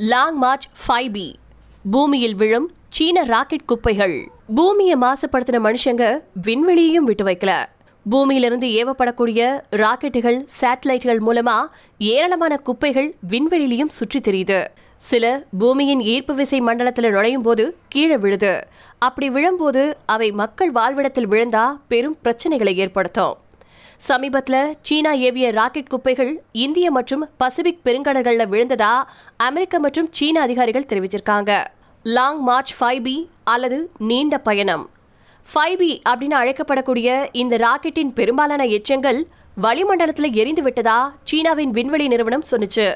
Long March five B பூமியில் விழும் சீன ராக்கெட் குப்பைகள். பூமியை மாசுபடுத்தின மனுஷங்க விண்வெளியையும் விட்டு வைக்கல. பூமியிலிருந்து ஏவப்படக்கூடிய ராக்கெட்டுகள் சேட்டலைட்டுகள் மூலமா ஏராளமான குப்பைகள் விண்வெளியிலையும் சுற்றி தெரியுது. சில பூமியின் ஈர்ப்பு விசை மண்டலத்தில் நுழையும் போது கீழே விழுது. அப்படி விழும்போது அவை மக்கள் வாழ்விடத்தில் விழுந்தா பெரும் பிரச்சனைகளை ஏற்படுத்தும். சமீபத்தில் சீனா ஏவிய ராக்கெட் குப்பைகள் இந்திய மற்றும் பசிபிக் பெருங்கடல்களில் விழுந்ததா அமெரிக்க மற்றும் சீன அதிகாரிகள் தெரிவிச்சிருக்காங்க. லாங் மார்ச் ஃபைவ் பி அல்லது நீண்ட பயணம். ஃபைவ் பி அப்படின்னு அழைக்கப்படக்கூடிய இந்த ராக்கெட்டின் பெரும்பாலான எச்சங்கள் வளிமண்டலத்தில் எரிந்து விட்டதா சீனாவின் விண்வெளி நிறுவனம் சொன்னிச்சு.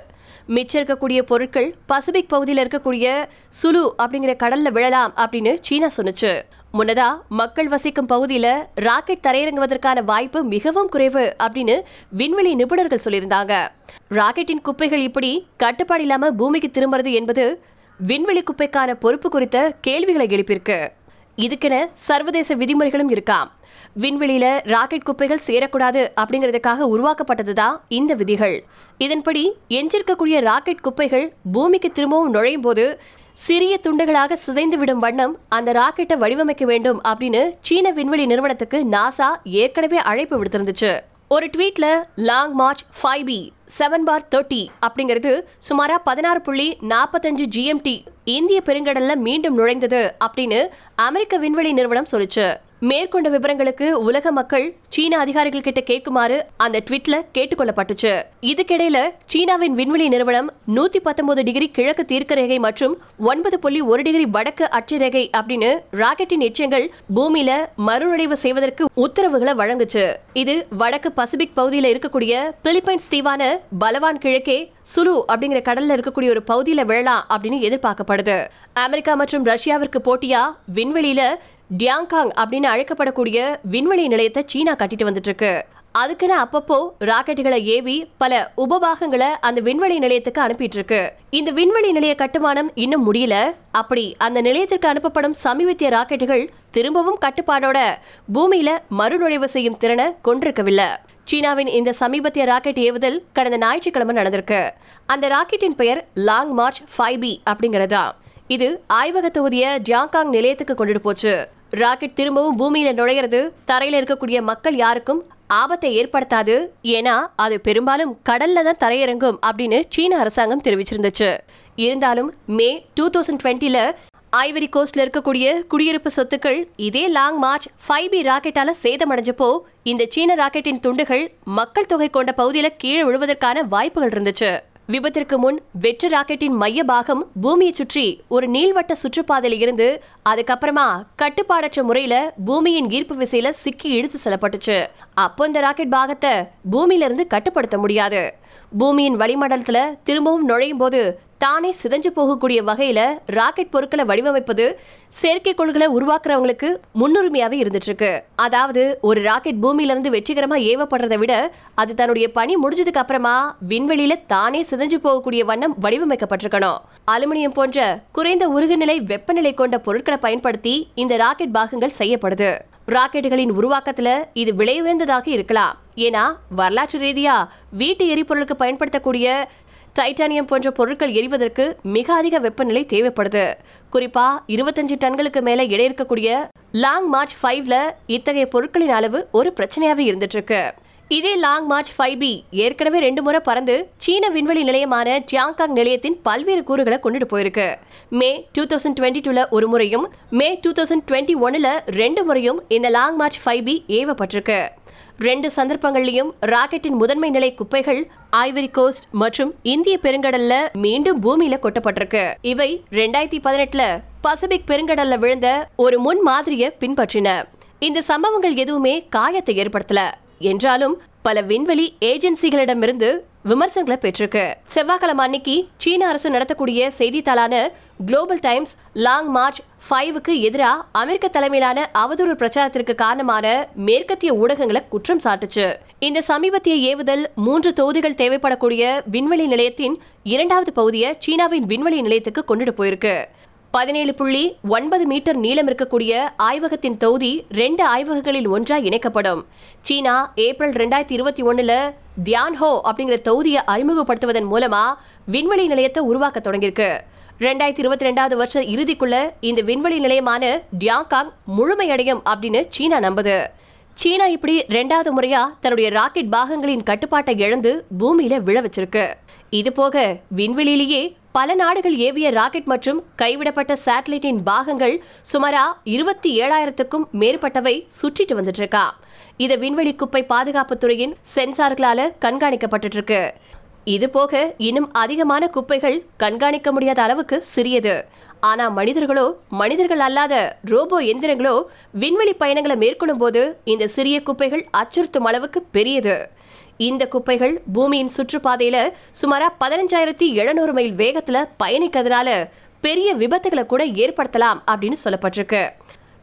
மிச்சம் இருக்கக்கூடிய பொருட்கள் பசிபிக் பகுதியில் இருக்கக்கூடிய சுலு அப்படிங்கிற கடல்ல விழலாம் அப்படின்னு சீனா சொன்னுச்சு. முன்னதா மக்கள் வசிக்கும் பகுதியில ராக்கெட் தரையிறங்குவதற்கான வாய்ப்பு மிகவும் குறைவு அப்படின்னு விண்வெளி நிபுணர்கள் சொல்லியிருந்தாங்க. ராக்கெட்டின் குப்பைகள் இப்படி கட்டுப்பாடு இல்லாம பூமிக்கு திரும்புறது என்பது விண்வெளி குப்பைக்கான பொறுப்பு குறித்த கேள்விகளை எழுப்பியிருக்கு. இதுக்கென சர்வதேச விதிமுறைகளும் இருக்காம். விண்வெளியில ராக்கெட் குப்பைகள் சேரக்கூடாது அப்படிங்கிறதுக்காக உருவாக்கப்பட்டதுதான் இந்த விதிகள். இதன்படி எஞ்சிருக்கக்கூடிய ராக்கெட் குப்பைகள் பூமிக்கு திரும்பவும் நுழையும் போது சிறிய துண்டுகளாக சிதைந்து விடும் வண்ணம் அந்த ராக்கெட்டை வடிவமைக்க வேண்டும் அப்படின்னு சீன விண்வெளி நிறுவனத்துக்கு நாசா ஏற்கனவே அழைப்பு விடுத்திருந்துச்சு. ஒரு ட்வீட்ல Long March five B seven four thirty அப்படிங்கிறது சுமாரா பதினாறு புள்ளி நாற்பத்தஞ்சு ஜிஎம்டி இந்திய பெருங்கடல்ல மீண்டும் நுழைந்தது அப்படின்னு அமெரிக்க விண்வெளி நிறுவனம் சொல்லிச்சு. மேற்கொண்ட விவரங்களுக்கு உலக மக்கள் சீன அதிகாரிகள் கிட்ட கேட்குமாறு அந்த ட்வீட்ல கேட்டுக்கொள்ளப்பட்டுச்சு. இதுக்கிடையில சீனாவின் விண்வெளி நிறுவனம் நூத்தி பத்தொன்பது டிகிரி கிழக்கு தீர்க்க ரேகை மற்றும் ஒன்பது புள்ளி ஒரு டிகிரி வடக்கு அச்சு ரேகை அப்படின்னு ராக்கெட்டின் எச்சங்கள் பூமியில மறுநுழைவு செய்வதற்கு உத்தரவுகளை வழங்குச்சு. இது வடக்கு பசிபிக் பகுதியில இருக்கக்கூடிய பிலிப்பைன்ஸ் தீவான பலவான் கிழக்கே சுலு அப்படிங்கிற கடல்ல இருக்கக்கூடிய ஒரு பகுதியில விழலாம் அப்படின்னு எதிர்பார்க்கப்படுது. அமெரிக்கா மற்றும் ரஷ்யாவிற்கு போட்டியா விண்வெளியில டியாங்காங் அப்படின்னு அழைக்கப்படக்கூடிய விண்வெளி நிலையத்தை சீனா கட்டிட்டு வந்துட்டு இருக்கு அதுக்குன்னு அப்பப்போ ராக்கெட்டுகளை ஏவி பல உபபாகங்களை அந்த விண்வெளி நிலையத்துக்கு அனுப்பிட்டு இருக்கு இந்த விண்வெளி நிலைய கட்டுமானம் இன்னும் முடியல. அப்படி அந்த நிலையத்திற்கு அனுப்பப்படும் சமீபத்திய ராக்கெட்டுகள் திரும்பவும் கட்டுப்பாடோட பூமியில மறுநுழைவு செய்யும் திறனை கொண்டிருக்கவில்லை. சீனாவின் இந்த சமீபத்திய ராக்கெட் ஏவுதல் கடந்த ஞாயிற்றுக்கிழமை நடந்திருக்கு. அந்த ராக்கெட்டின் பெயர் லாங் மார்ச் ஃபைவ் பி அப்படிங்கறதா இது ஆய்வக தொகுதிய ஜியாங்காங் நிலையத்துக்கு கொண்டுட்டு போச்சு. ராக்கெட் திரும்பவும் பூமியில நுழையிறது தரையில இருக்கக்கூடிய மக்கள் யாருக்கும் ஆபத்தை ஏற்படுத்தாது. ஏன்னா அது பெரும்பாலும் கடல்ல தான் தரையிறங்கும் அப்படின்னு சீன அரசாங்கம் தெரிவிச்சிருந்துச்சு. இருந்தாலும் மே டூ தௌசண்ட் டுவெண்ட்டில ஐவரி கோஸ்ட்ல இருக்கக்கூடிய குடியிருப்பு சொத்துக்கள் இதே லாங் மார்ச் ஃபைவ் பி ராக்கெட்டால சேதமடைஞ்சப்போ இந்த சீன ராக்கெட்டின் துண்டுகள் மக்கள் தொகை கொண்ட பகுதியில கீழே விழுவதற்கான வாய்ப்புகள் இருந்துச்சு. விபத்திற்கு முன் வெற்று ராக்கெட்டின் மைய பாகம் பூமியை சுற்றி ஒரு நீள்வட்ட சுற்றுப்பாதையில இருந்து அதுக்கப்புறமா கட்டுப்பாடற்ற முறையில பூமியின் ஈர்ப்பு விசையில சிக்கி இழுத்து செல்லப்பட்டுச்சு. அப்போ இந்த ராக்கெட் பாகத்தை பூமியில இருந்து கட்டுப்படுத்த முடியாது. பூமியின் வளிமண்டலத்துல திரும்பவும் நுழையும் போது தானே சிதைஞ்சு போகக்கூடிய வகையில் ராக்கெட் பொருட்களை வடிவமைப்பது செயற்கைக்கோள்களை உருவாக்குறவங்களுக்கு முன்னுரிமையாவே இருந்துட்டு இருக்கு அதாவது ஒரு ராக்கெட் பூமியிலிருந்து வெற்றிகரமாக வெற்றிகரமா ஏவப்படுறதை விட அது தன்னுடைய பணி முடிஞ்சதுக்கு அப்புறமா விண்வெளியில தானே சிதைஞ்சு போகக்கூடிய வண்ணம் வடிவமைக்கப்பட்டிருக்கணும். அலுமினியம் போன்ற குறைந்த உருகுநிலை வெப்பநிலை கொண்ட பொருட்களை பயன்படுத்தி இந்த ராக்கெட் பாகங்கள் செய்யப்படுது. ராக்கெட்டுகளின் உருவாக்கத்துல இது விலை உயர்ந்ததாக இருக்கலாம். ஏன்னா வரலாற்று ரீதியா வீட்டு எரிபொருளுக்கு பயன்படுத்தக்கூடிய டைட்டானியம் போன்ற பொருட்கள் எரிவதற்கு மிக அதிக வெப்பநிலை தேவைப்படுது. குறிப்பா இருபத்தஞ்சு டன்களுக்கு மேல எடை இருக்கக்கூடிய லாங் மார்ச் ஃபைவ்ல இத்தகைய பொருட்களின் அளவு ஒரு பிரச்சனையாவே இருந்துட்டு இருக்கு இதே லாங் மார்ச் ஃபைவ் பி ஏற்கனவே ரெண்டு முறை பறந்து சீன விண்வெளி நிலையமான ஜியாங்காங் நிலையத்தின் பல்வேறு கூறுகளை கொண்டுட்டு போயிருக்கு. மே டூ தௌசண்ட் டுவெண்ட்டி டூல ஒரு முறையும் மே டூ தௌசண்ட் டுவெண்ட்டி ஒன்னுல ரெண்டு முறையும் இந்த லாங் மார்ச் ஃபைவ் பி ஏவப்பட்டிருக்கு. ரெண்டு சந்தர்ப்பங்கள்லயும் ராக்கெட்டின் முதன்மை நிலை குப்பைகள் ஐவரி கோஸ்ட் மற்றும் இந்திய பெருங்கடல்ல மீண்டும் பூமியில கொட்டப்பட்டிருக்கு. இவை ரெண்டாயிரத்தி பதினெட்டுல பசிபிக் பெருங்கடல்ல விழுந்த ஒரு முன் மாதிரியை பின்பற்றின. இந்த சம்பவங்கள் எதுவுமே காயத்தை ஏற்படுத்தல. என்றாலும் பல விண்வெளி ஏஜென்சிகளிடமிருந்து விமர்சனங்களை பெற்றிருக்கு. செவ்வாய்க்கிழமை அன்னைக்கு சீன அரசு நடத்தக்கூடிய செய்தித்தாளான குளோபல் டைம்ஸ் லாங் மார்ச் ஃபைவுக்கு எதிராக அமெரிக்க தலைமையிலான அவதூறு பிரச்சாரத்திற்கு காரணமான மேற்கத்திய ஊடகங்களை குற்றம் சாட்டுச்சு. இந்த சமீபத்திய ஏவுதல் மூன்று தொகுதிகள் தேவைப்படக்கூடிய விண்வெளி நிலையத்தின் இரண்டாவது பகுதியை சீனாவின் விண்வெளி நிலையத்துக்கு கொண்டுட்டு போயிருக்கு. பதினேழு புள்ளி ஒன்பது மீட்டர் நீளம் இருக்கக்கூடிய ஆய்வகத்தின் தொகுதி ரெண்டு ஆய்வகங்களில் ஒன்றாக இணைக்கப்படும். சீனா ஏப்ரல் ரெண்டாயிரத்தி இருபத்தி ஒண்ணுல தியான்ஹோ அப்படிங்கிற தொகுதியை அறிமுகப்படுத்துவதன் மூலமா விண்வெளி நிலையத்தை உருவாக்க தொடங்கியிருக்கு. ரெண்டாயிரத்தி இருபத்தி ரெண்டாவது வருஷம் இறுதிக்குள்ள இந்த விண்வெளி நிலையமான டியாங்காங் முழுமையடையும் அப்படின்னு சீனா நம்புது. சீனா இப்படி ரெண்டாவது முறையா தன்னுடைய ராக்கெட் பாகங்களின் கட்டுப்பாட்டை இழந்து பூமியில விழ வச்சிருக்கு. இது போக விண்வெளியிலேயே பல நாடுகள் ஏவிய ராக்கெட் மற்றும் கைவிடப்பட்ட சேட்டலைட்டின் பாகங்கள் சுமாரா இருபத்தி ஏழாயிரத்துக்கும் மேற்பட்டவை சுற்றிட்டு வந்துட்டு இருக்கா இது விண்வெளி குப்பை பாதுகாப்பு துறையின் சென்சார்களால கண்காணிக்கப்பட்டு இருக்கு இது போக இன்னும் அதிகமான குப்பைகள் கண்காணிக்க முடியாத அளவுக்கு சிறியது. ஆனா மனிதர்களோ மனிதர்கள் அல்லாத ரோபோ எந்திரங்களோ விண்வெளி பயணங்களை மேற்கொள்ளும் போது இந்த சிறிய குப்பைகள் அச்சுறுத்தும் அளவுக்கு பெரியது. இந்த குப்பைகள் பூமியின் சுற்றுப்பாதையில சுமாரா பதினஞ்சாயிரத்தி எழுநூறு மைல் வேகத்துல பயணிக்கிறதுனால பெரிய விபத்துகளை கூட ஏற்படுத்தலாம் அப்படின்னு சொல்லப்பட்டிருக்கு.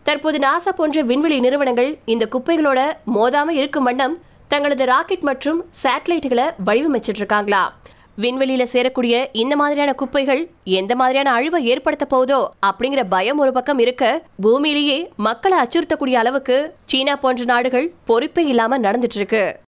தற்போது நாசா போன்ற விண்வெளி நிறுவனங்கள் இந்த குப்பைகளோட மோதாம இருக்கும் வண்ணம் தங்களது ராக்கெட் மற்றும் சேட்டலைட்டுகளை வடிவமைச்சிட்டு இருக்காங்களா? விண்வெளியில சேரக்கூடிய இந்த மாதிரியான குப்பைகள் எந்த மாதிரியான அழிவை ஏற்படுத்த போதோ அப்படிங்கிற பயம் ஒரு பக்கம் இருக்க பூமியிலேயே மக்களை அச்சுறுத்தக்கூடிய அளவுக்கு சீனா போன்ற நாடுகள் பொறுப்பே இல்லாம நடந்துட்டு இருக்கு.